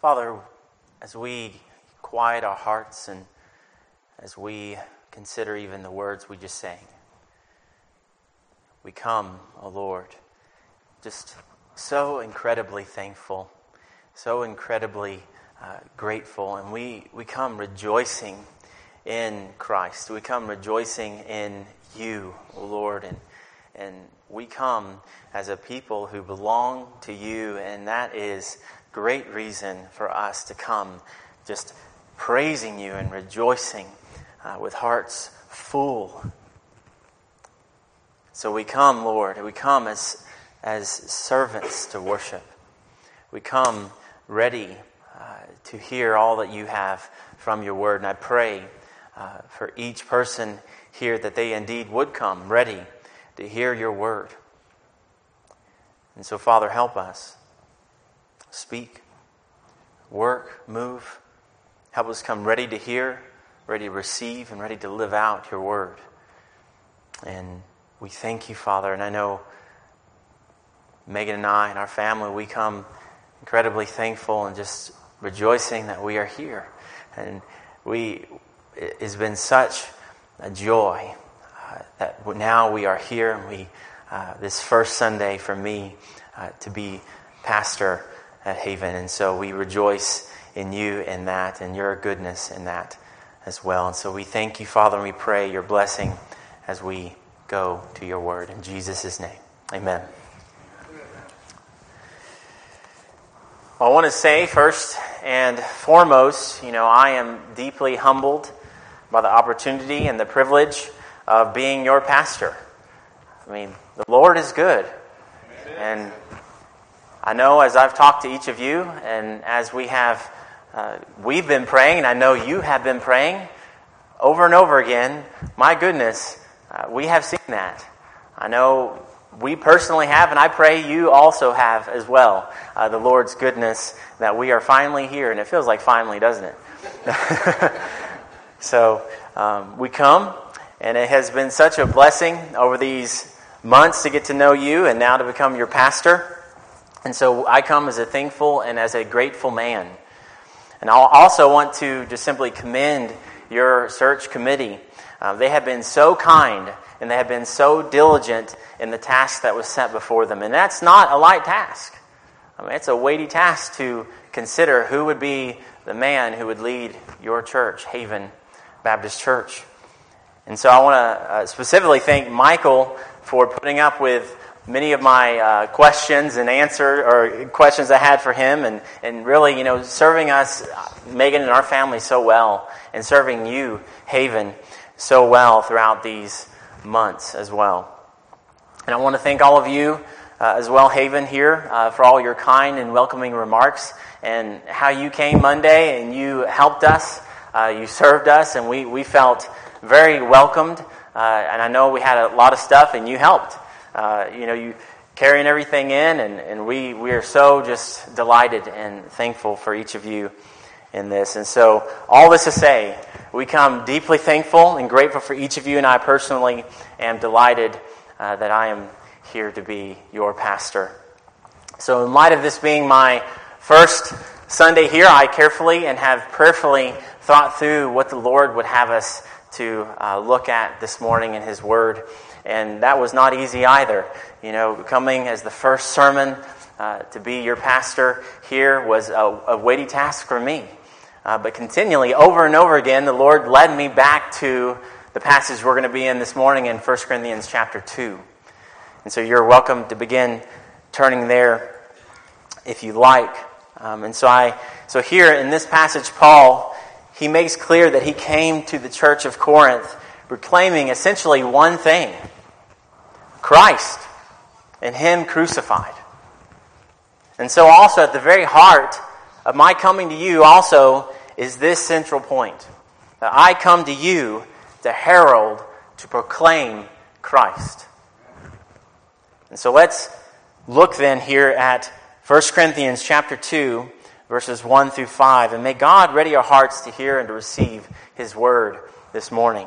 Father, as we quiet our hearts and as we consider even the words we just sang, we come, O oh Lord, just so incredibly thankful, so incredibly uh, grateful, and we, we come rejoicing in Christ. We come rejoicing in you, O oh Lord, and, and we come as a people who belong to you, and that is great reason for us to come just praising you and rejoicing uh, with hearts full. So we come, Lord, we come as, as servants to worship. We come ready uh, to hear all that you have from your word. And I pray uh, for each person here that they indeed would come ready to hear your word. And so, Father, help us speak, work, move. Help us come ready to hear, ready to receive, and ready to live out your word. And we thank you, Father. And I know Megan and I and our family, we come incredibly thankful and just rejoicing that we are here. And we, it has been such a joy uh, that now we are here and we, uh, this first Sunday for me uh, to be pastor at Haven. And so we rejoice in you in that and your goodness in that as well. And so we thank you, Father, and we pray your blessing as we go to your word. In Jesus' name, amen. I want to say first and foremost, you know, I am deeply humbled by the opportunity and the privilege of being your pastor. I mean, the Lord is good. And I know as I've talked to each of you, and as we have, uh, we've been praying, and I know you have been praying over and over again. My goodness, uh, we have seen that. I know we personally have, and I pray you also have as well, uh, the Lord's goodness that we are finally here. And it feels like finally, doesn't it? so um, we come, and it has been such a blessing over these months to get to know you and now to become your pastor. And so I come as a thankful and as a grateful man. And I also want to just simply commend your search committee. Uh, they have been so kind and they have been so diligent in the task that was set before them. And that's not a light task. I mean, it's a weighty task to consider who would be the man who would lead your church, Haven Baptist Church. And so I want to uh, specifically thank Michael for putting up with many of my uh, questions and answer or questions I had for him, and, and really, you know, serving us, Megan and our family, so well, and serving you, Haven, so well throughout these months as well. And I want to thank all of you uh, as well, Haven, here, uh, for all your kind and welcoming remarks and how you came Monday and you helped us, uh, you served us, and we, we felt very welcomed. Uh, and I know we had a lot of stuff, and you helped uh, you know, you carrying everything in, and, and we, we are so just delighted and thankful for each of you in this. And so, all this to say, we come deeply thankful and grateful for each of you, and I personally am delighted uh, that I am here to be your pastor. So, in light of this being my first Sunday here, I carefully and have prayerfully thought through what the Lord would have us to uh, look at this morning in His Word. And that was not easy either. You know, coming as the first sermon uh, to be your pastor here was a, a weighty task for me. Uh, but continually, over and over again, the Lord led me back to the passage we're going to be in this morning in 1 Corinthians chapter 2. And so you're welcome to begin turning there if you like. Um, and so I so here in this passage, Paul, he makes clear that he came to the church of Corinth proclaiming essentially one thing Christ and Him crucified. And so, also, at the very heart of my coming to you, also, is this central point that I come to you to herald, to proclaim Christ. And so, let's look then here at 1 Corinthians chapter 2, verses 1 through 5, and may God ready our hearts to hear and to receive His word this morning.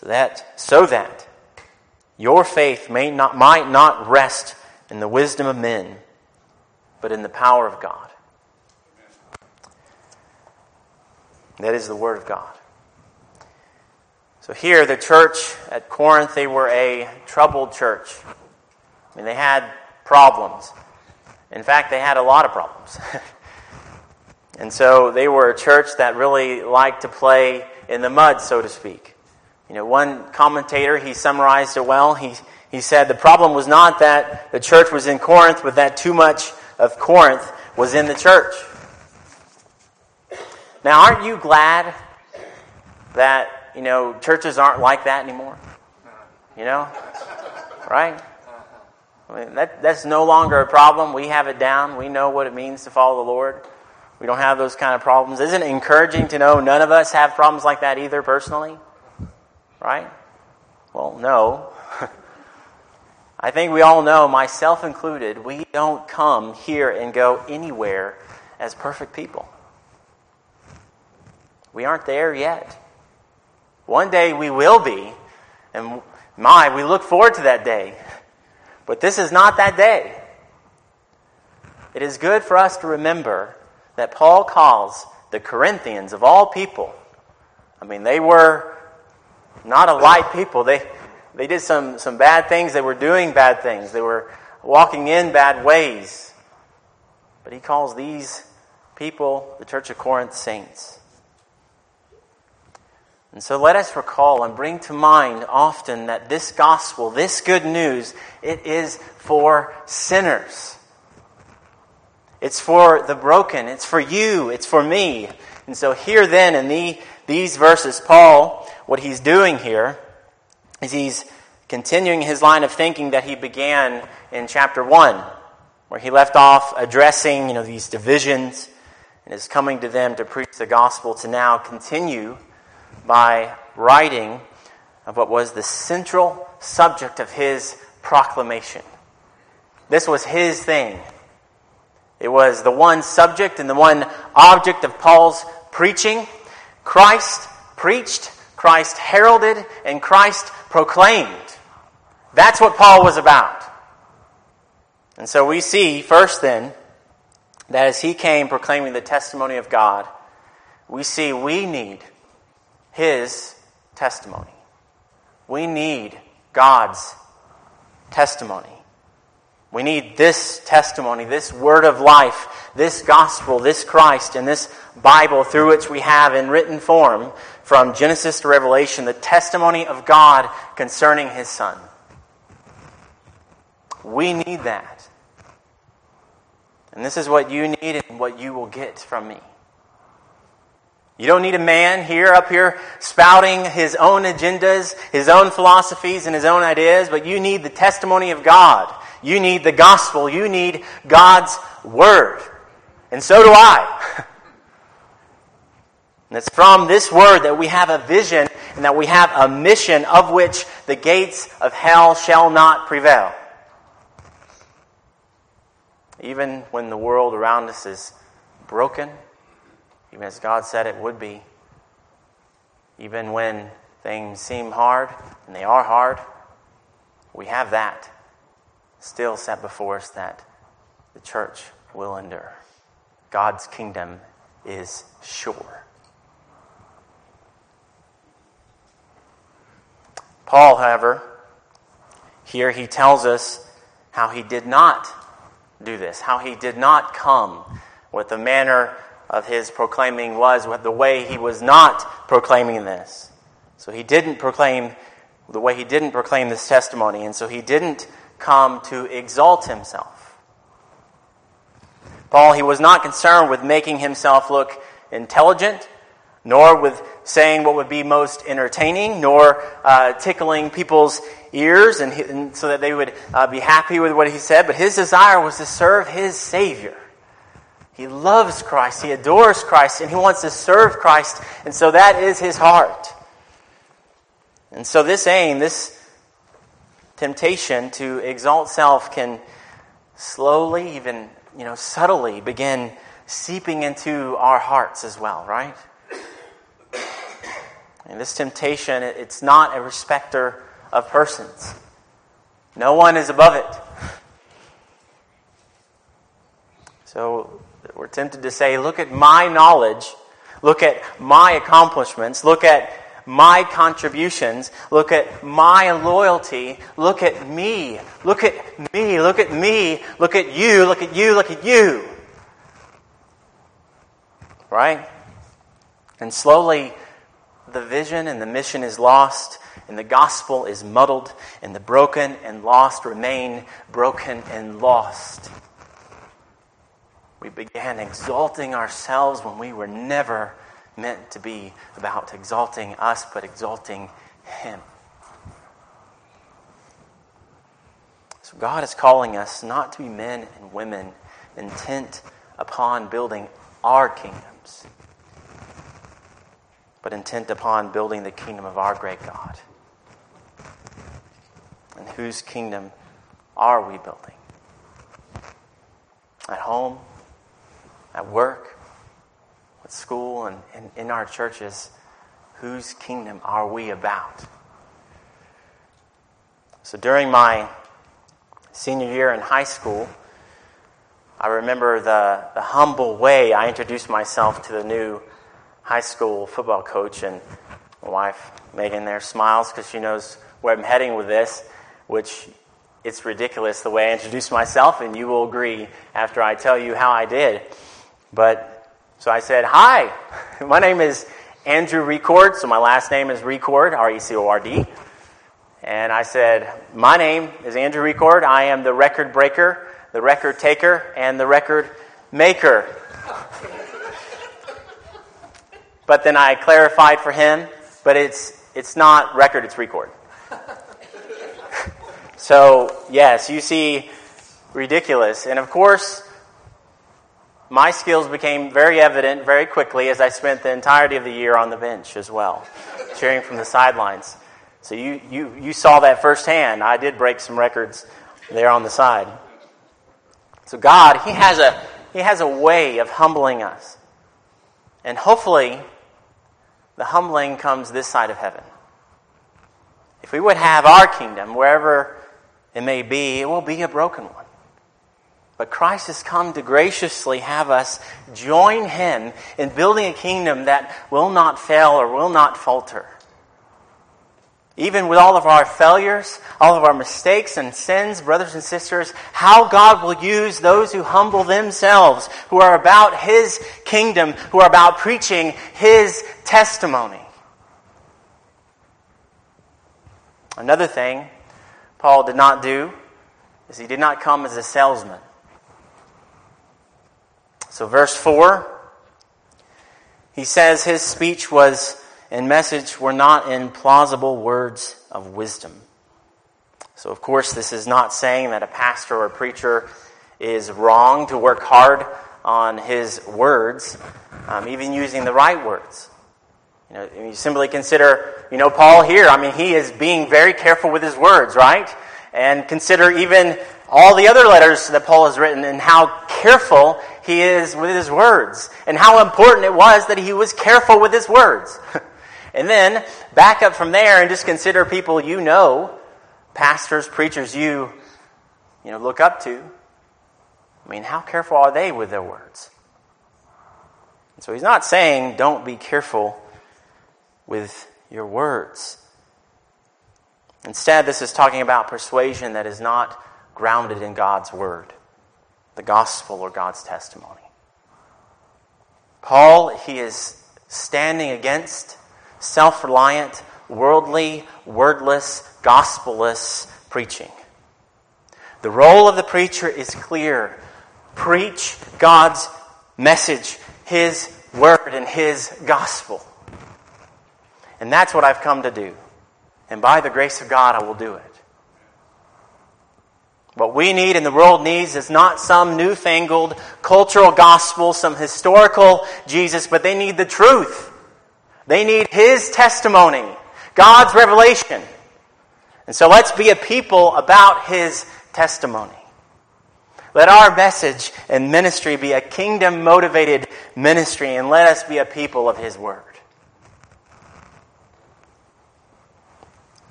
So that, so that your faith may not, might not rest in the wisdom of men, but in the power of God. That is the Word of God. So here, the church at Corinth, they were a troubled church. I mean, they had problems. In fact, they had a lot of problems. and so they were a church that really liked to play in the mud, so to speak. You know, one commentator, he summarized it well. He, he said the problem was not that the church was in Corinth, but that too much of Corinth was in the church. Now, aren't you glad that, you know, churches aren't like that anymore? You know? Right? I mean, that, that's no longer a problem. We have it down. We know what it means to follow the Lord. We don't have those kind of problems. Isn't it encouraging to know none of us have problems like that either personally? Right? Well, no. I think we all know, myself included, we don't come here and go anywhere as perfect people. We aren't there yet. One day we will be, and my, we look forward to that day. But this is not that day. It is good for us to remember that Paul calls the Corinthians, of all people, I mean, they were not a light people. They, they did some, some bad things. They were doing bad things. They were walking in bad ways. But he calls these people, the Church of Corinth, saints. And so let us recall and bring to mind often that this gospel, this good news, it is for sinners. It's for the broken. It's for you. It's for me. And so here then in the, these verses, Paul, what he's doing here is he's continuing his line of thinking that he began in chapter 1, where he left off addressing, you know, these divisions and is coming to them to preach the gospel to now continue by writing of what was the central subject of his proclamation. This was his thing. It was the one subject and the one object of Paul's preaching. Christ preached, Christ heralded, and Christ proclaimed. That's what Paul was about. And so we see, first then, that as he came proclaiming the testimony of God, we see we need his testimony. We need God's testimony. We need this testimony, this word of life, this gospel, this Christ, and this Bible through which we have in written form from Genesis to Revelation the testimony of God concerning His Son. We need that. And this is what you need and what you will get from me. You don't need a man here up here spouting his own agendas, his own philosophies, and his own ideas, but you need the testimony of God. You need the gospel. You need God's word. And so do I. and it's from this word that we have a vision and that we have a mission of which the gates of hell shall not prevail. Even when the world around us is broken, even as God said it would be. Even when things seem hard, and they are hard, we have that still set before us that the church will endure. God's kingdom is sure. Paul, however, here he tells us how he did not do this, how he did not come with the manner of his proclaiming was with the way he was not proclaiming this. So he didn't proclaim the way he didn't proclaim this testimony, and so he didn't come to exalt himself. Paul, he was not concerned with making himself look intelligent, nor with saying what would be most entertaining, nor uh, tickling people's ears, and, and, so that they would uh, be happy with what he said. But his desire was to serve his Savior. He loves Christ, he adores Christ, and he wants to serve Christ, and so that is his heart. And so, this aim, this temptation to exalt self, can slowly, even you know, subtly begin seeping into our hearts as well, right? And this temptation, it's not a respecter of persons. No one is above it. So we're tempted to say, look at my knowledge, look at my accomplishments, look at my contributions, look at my loyalty, look at me, look at me, look at me, look at you, look at you, look at you. Right? And slowly, the vision and the mission is lost, and the gospel is muddled, and the broken and lost remain broken and lost. We began exalting ourselves when we were never meant to be about exalting us, but exalting Him. So God is calling us not to be men and women intent upon building our kingdoms, but intent upon building the kingdom of our great God. And whose kingdom are we building? At home? At work? at school and, in our churches, whose kingdom are we about? So during my senior year in high school, I remember the, the humble way I introduced myself to the new high school football coach, and my wife, Megan, there smiles because she knows where I'm heading with this, which it's ridiculous the way I introduced myself, and you will agree after I tell you how I did. But so I said, Hi, my name is Andrew Record. So my last name is Record, R E C O R D. And I said, My name is Andrew Record. I am the record breaker, the record taker, and the record maker. but then I clarified for him, but it's, it's not record, it's record. so, yes, you see, ridiculous. And of course, my skills became very evident very quickly as I spent the entirety of the year on the bench as well, cheering from the sidelines. So you, you, you saw that firsthand. I did break some records there on the side. So God, He has a, he has a way of humbling us. And hopefully, the humbling comes this side of heaven. If we would have our kingdom, wherever it may be, it will be a broken one. But Christ has come to graciously have us join Him in building a kingdom that will not fail or will not falter. Even with all of our failures, all of our mistakes and sins, brothers and sisters, how God will use those who humble themselves, who are about His kingdom, who are about preaching His testimony. Another thing Paul did not do is he did not come as a salesman. So, verse 4, he says his speech was and message were not in plausible words of wisdom. So, of course, this is not saying that a pastor or a preacher is wrong to work hard on his words, um, even using the right words. You know, you simply consider, you know, Paul here, I mean, he is being very careful with his words, right? And consider even all the other letters that Paul has written and how careful he is with his words and how important it was that he was careful with his words. and then back up from there and just consider people you know, pastors, preachers you, you know, look up to. I mean, how careful are they with their words? And so he's not saying don't be careful with your words. Instead, this is talking about persuasion that is not grounded in God's word the gospel or God's testimony. Paul, he is standing against self reliant, worldly, wordless, gospelless preaching. The role of the preacher is clear preach God's message, His word, and His gospel. And that's what I've come to do. And by the grace of God, I will do it. What we need and the world needs is not some newfangled cultural gospel, some historical Jesus, but they need the truth. They need His testimony, God's revelation. And so let's be a people about His testimony. Let our message and ministry be a kingdom motivated ministry, and let us be a people of His Word.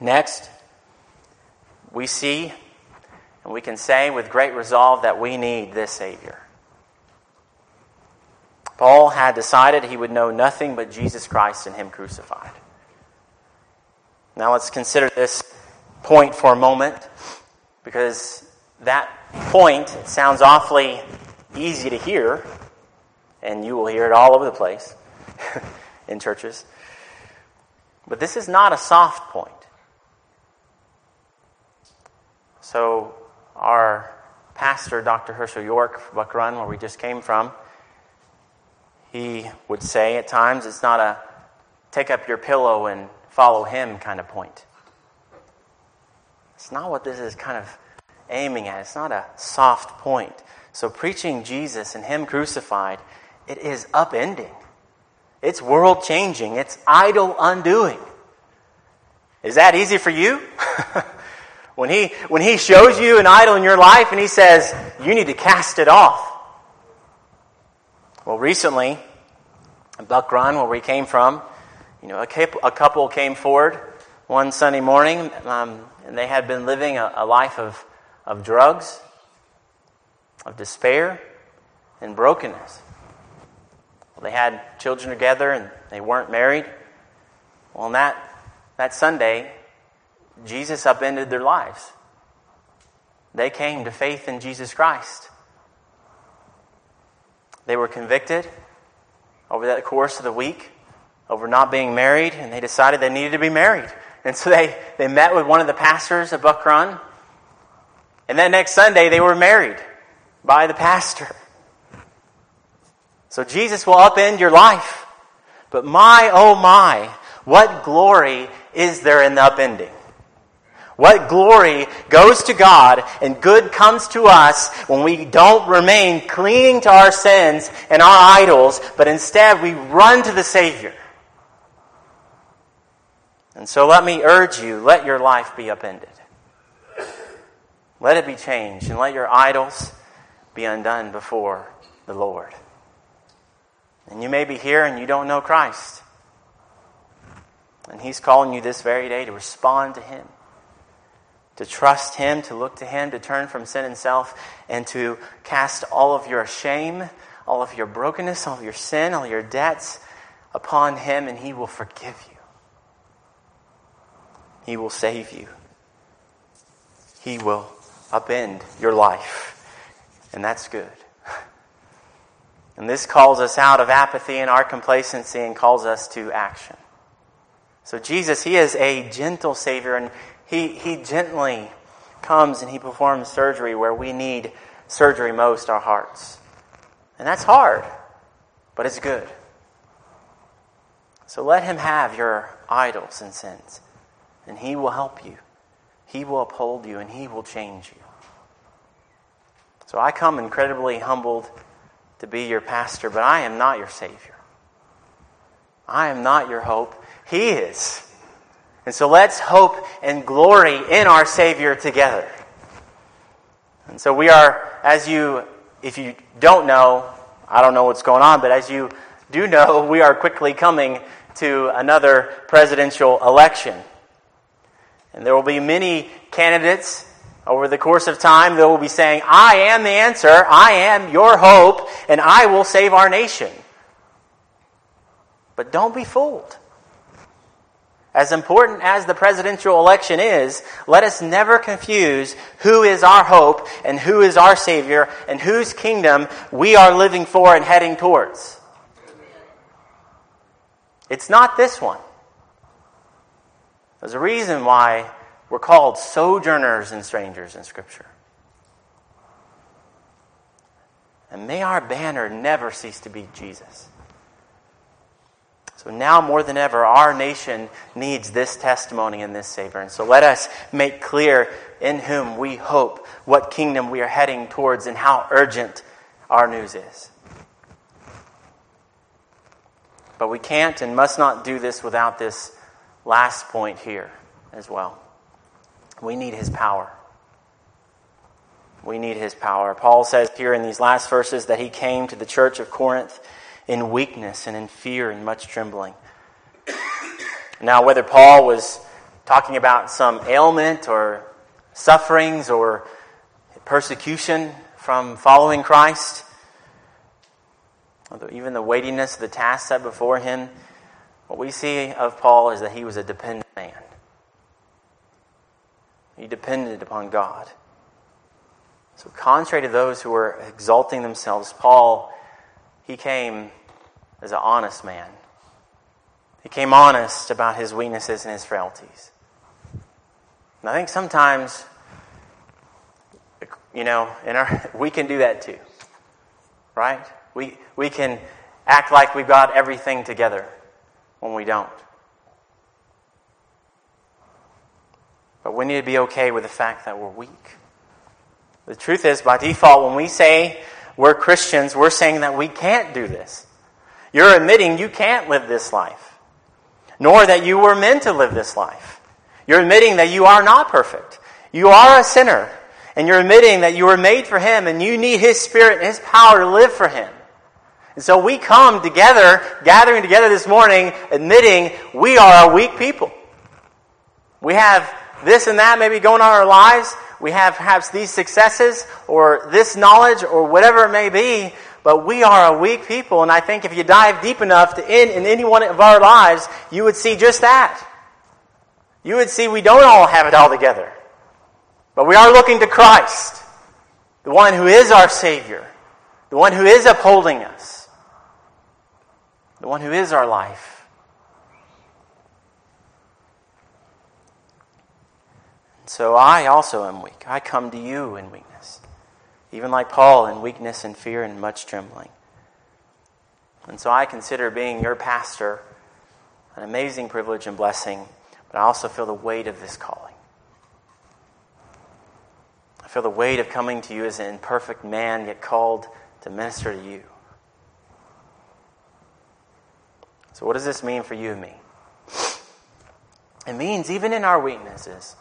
Next, we see and we can say with great resolve that we need this Savior. Paul had decided he would know nothing but Jesus Christ and Him crucified. Now let's consider this point for a moment because that point sounds awfully easy to hear, and you will hear it all over the place in churches. But this is not a soft point. So our pastor, Dr. Hershael York, Buck Run, where we just came from, he would say at times it's not a take up your pillow and follow him kind of point. It's not what this is kind of aiming at. It's not a soft point. So preaching Jesus and him crucified, it is upending. It's world changing. It's idol undoing. Is that easy for you? When he, when he shows you an idol in your life and he says, you need to cast it off. Well, recently, in Buck Run, where we came from, you know, a couple came forward one Sunday morning, um, and they had been living a, a life of, of drugs, of despair, and brokenness. Well, they had children together and they weren't married. Well, on that, that Sunday, Jesus upended their lives. They came to faith in Jesus Christ. They were convicted over that course of the week over not being married, and they decided they needed to be married. And so they, they met with one of the pastors at Buck Run. And then next Sunday, they were married by the pastor. So Jesus will upend your life. But my, oh my, what glory is there in the upending? What glory goes to God and good comes to us when we don't remain clinging to our sins and our idols, but instead we run to the Savior. And so let me urge you let your life be upended. Let it be changed, and let your idols be undone before the Lord. And you may be here and you don't know Christ. And He's calling you this very day to respond to Him to trust Him, to look to Him, to turn from sin and self, and to cast all of your shame, all of your brokenness, all of your sin, all your debts upon Him, and He will forgive you. He will save you. He will upend your life. And that's good. And this calls us out of apathy and our complacency and calls us to action. So, Jesus, He is a gentle Savior, and he, he gently comes and he performs surgery where we need surgery most, our hearts. And that's hard, but it's good. So let him have your idols and sins, and he will help you. He will uphold you, and he will change you. So I come incredibly humbled to be your pastor, but I am not your Savior. I am not your hope. He is. And so let's hope and glory in our Savior together. And so we are, as you, if you don't know, I don't know what's going on, but as you do know, we are quickly coming to another presidential election. And there will be many candidates over the course of time that will be saying, I am the answer, I am your hope, and I will save our nation. But don't be fooled. As important as the presidential election is, let us never confuse who is our hope and who is our Savior and whose kingdom we are living for and heading towards. It's not this one. There's a reason why we're called sojourners and strangers in Scripture. And may our banner never cease to be Jesus. So now more than ever, our nation needs this testimony and this Savior. And so let us make clear in whom we hope, what kingdom we are heading towards, and how urgent our news is. But we can't and must not do this without this last point here as well. We need His power. We need His power. Paul says here in these last verses that he came to the church of Corinth in weakness and in fear and much trembling. Now, whether Paul was talking about some ailment or sufferings or persecution from following Christ, even the weightiness of the task set before him, what we see of Paul is that he was a dependent man. He depended upon God. So, contrary to those who were exalting themselves, Paul, he came as an honest man. He came honest about his weaknesses and his frailties. And I think sometimes, you know, in our, we can do that too, right? We, we can act like we've got everything together when we don't. But we need to be okay with the fact that we're weak. The truth is, by default, when we say we're Christians, we're saying that we can't do this. You're admitting you can't live this life, nor that you were meant to live this life. You're admitting that you are not perfect. You are a sinner. And you're admitting that you were made for Him and you need His Spirit and His power to live for Him. And so we come together, gathering together this morning, admitting we are a weak people. We have this and that maybe going on in our lives. We have perhaps these successes or this knowledge or whatever it may be, but we are a weak people, and I think if you dive deep enough to in, in any one of our lives, you would see just that. You would see we don't all have it all together. But we are looking to Christ, the one who is our Savior, the one who is upholding us, the one who is our life. So I also am weak. I come to you in weakness even like Paul, in weakness and fear and much trembling. And so I consider being your pastor an amazing privilege and blessing, but I also feel the weight of this calling. I feel the weight of coming to you as an imperfect man, yet called to minister to you. So, what does this mean for you and me? It means, even in our weaknesses,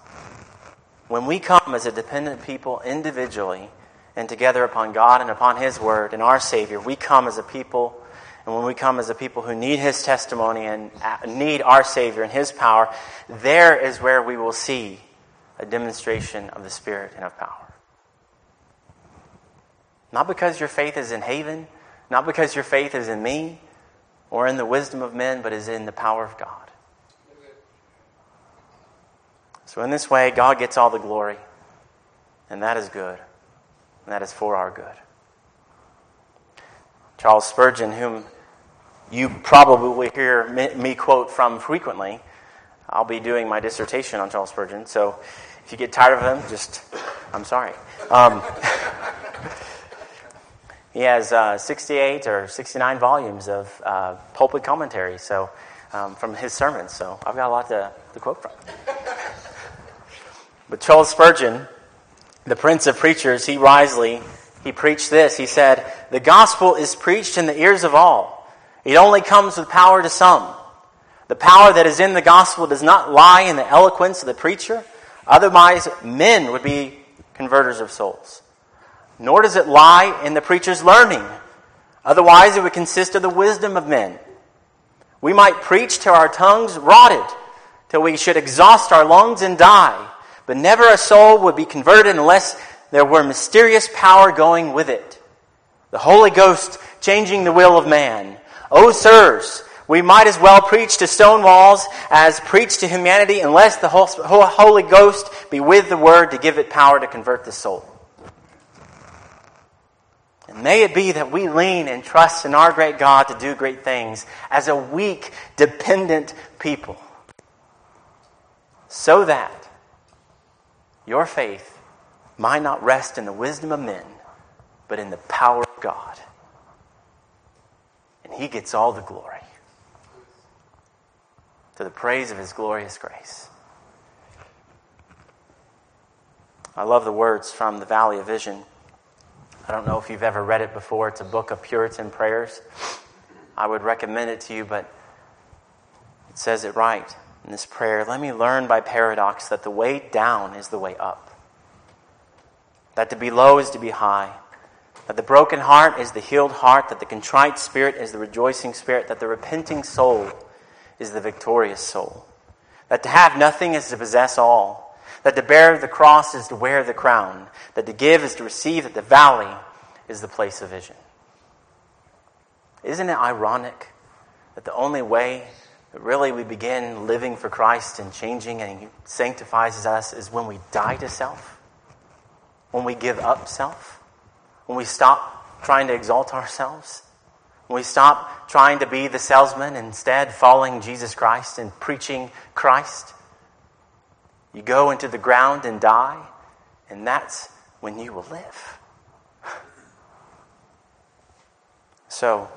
when we come as a dependent people individually, and together upon God and upon His Word and our Savior, we come as a people. And when we come as a people who need His testimony and uh, need our Savior and His power, there is where we will see a demonstration of the Spirit and of power. Not because your faith is in Haven, not because your faith is in me or in the wisdom of men, but is in the power of God. So, in this way, God gets all the glory, and that is good and that is for our good. Charles Spurgeon, whom you probably will hear me quote from frequently, I'll be doing my dissertation on Charles Spurgeon. So if you get tired of him, just, I'm sorry. Um, he has uh, 68 or 69 volumes of uh, pulpit commentary so, um, from his sermons. So I've got a lot to, to quote from. But Charles Spurgeon the prince of preachers, he wisely, he preached this. He said, The gospel is preached in the ears of all. It only comes with power to some. The power that is in the gospel does not lie in the eloquence of the preacher. Otherwise, men would be converters of souls. Nor does it lie in the preacher's learning. Otherwise, it would consist of the wisdom of men. We might preach till our tongues rotted, till we should exhaust our lungs and die. But never a soul would be converted unless there were mysterious power going with it. The Holy Ghost changing the will of man. Oh, sirs, we might as well preach to stone walls as preach to humanity unless the Holy Ghost be with the word to give it power to convert the soul. And may it be that we lean and trust in our great God to do great things as a weak, dependent people. So that your faith might not rest in the wisdom of men, but in the power of God. And He gets all the glory. to the praise of his glorious grace. I love the words from the Valley of Vision. I don't know if you've ever read it before. It's a book of Puritan prayers. I would recommend it to you, but it says it right in this prayer. Let me learn by paradox that the way down is the way up, that to be low is to be high, that the broken heart is the healed heart, that the contrite spirit is the rejoicing spirit, that the repenting soul is the victorious soul, that to have nothing is to possess all. That to bear the cross is to wear the crown, that to give is to receive, that the valley is the place of vision. Isn't it ironic that the only way that really we begin living for Christ and changing and He sanctifies us is when we die to self? When we give up self? When we stop trying to exalt ourselves? When we stop trying to be the salesman, instead following Jesus Christ and preaching Christ? You go into the ground and die, and that's when you will live. So,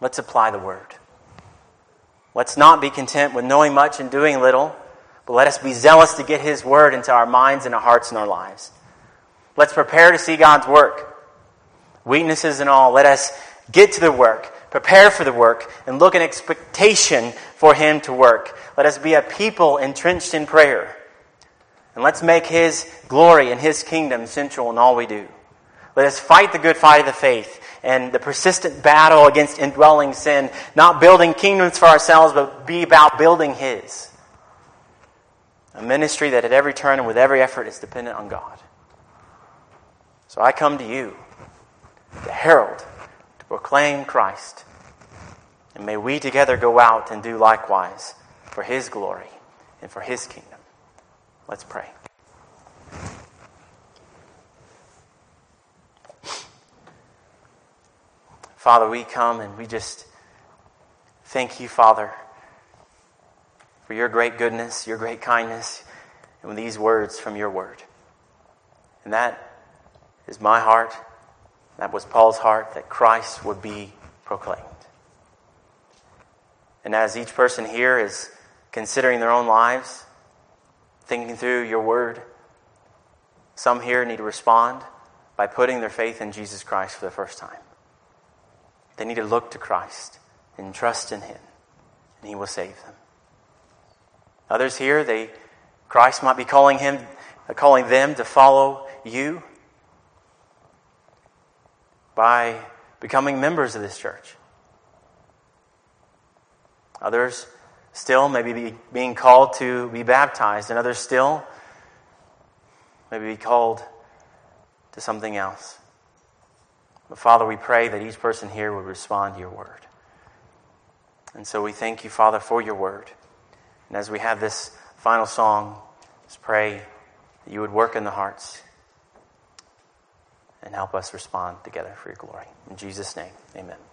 let's apply the word. Let's not be content with knowing much and doing little, but let us be zealous to get His word into our minds and our hearts and our lives. Let's prepare to see God's work. Weaknesses and all, let us get to the work, prepare for the work, and look in expectation for Him to work. Let us be a people entrenched in prayer. And let's make His glory and His kingdom central in all we do. Let us fight the good fight of the faith and the persistent battle against indwelling sin, not building kingdoms for ourselves, but be about building His. A ministry that at every turn and with every effort is dependent on God. So I come to you to herald, to proclaim Christ. And may we together go out and do likewise for His glory and for His kingdom. Let's pray. Father, we come and we just thank you, Father, for your great goodness, your great kindness, and these words from your word. And that is my heart. That was Paul's heart, that Christ would be proclaimed. And as each person here is considering their own lives, thinking through your word. Some here need to respond by putting their faith in Jesus Christ for the first time. They need to look to Christ and trust in Him, and He will save them. Others here, they Christ might be calling him, calling them to follow you by becoming members of this church. Others still maybe be being called to be baptized, and others still maybe be called to something else. But Father, we pray that each person here would respond to your word. And so we thank you, Father, for your word. And as we have this final song, let's pray that you would work in the hearts and help us respond together for your glory. In Jesus' name, amen.